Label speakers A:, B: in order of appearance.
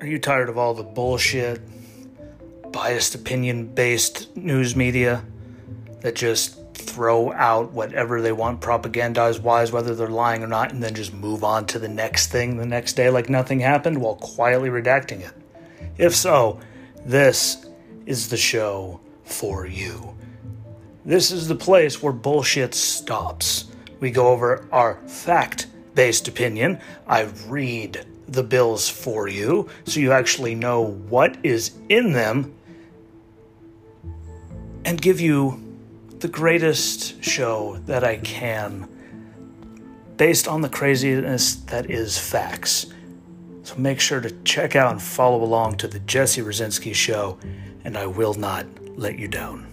A: Are you tired of all the bullshit, biased opinion based news media that just throw out whatever they want propagandize wise, whether they're lying or not, and then just move on to the next thing the next day like nothing happened while quietly redacting it? If so, this is the show for you. This is the place where bullshit stops. We go over our fact based opinion. I read the bills for you so you actually know what is in them and give you the greatest show that I can based on the craziness that is facts. So make sure to check out and follow along to the Jesse Rucinski show, and I will not let you down.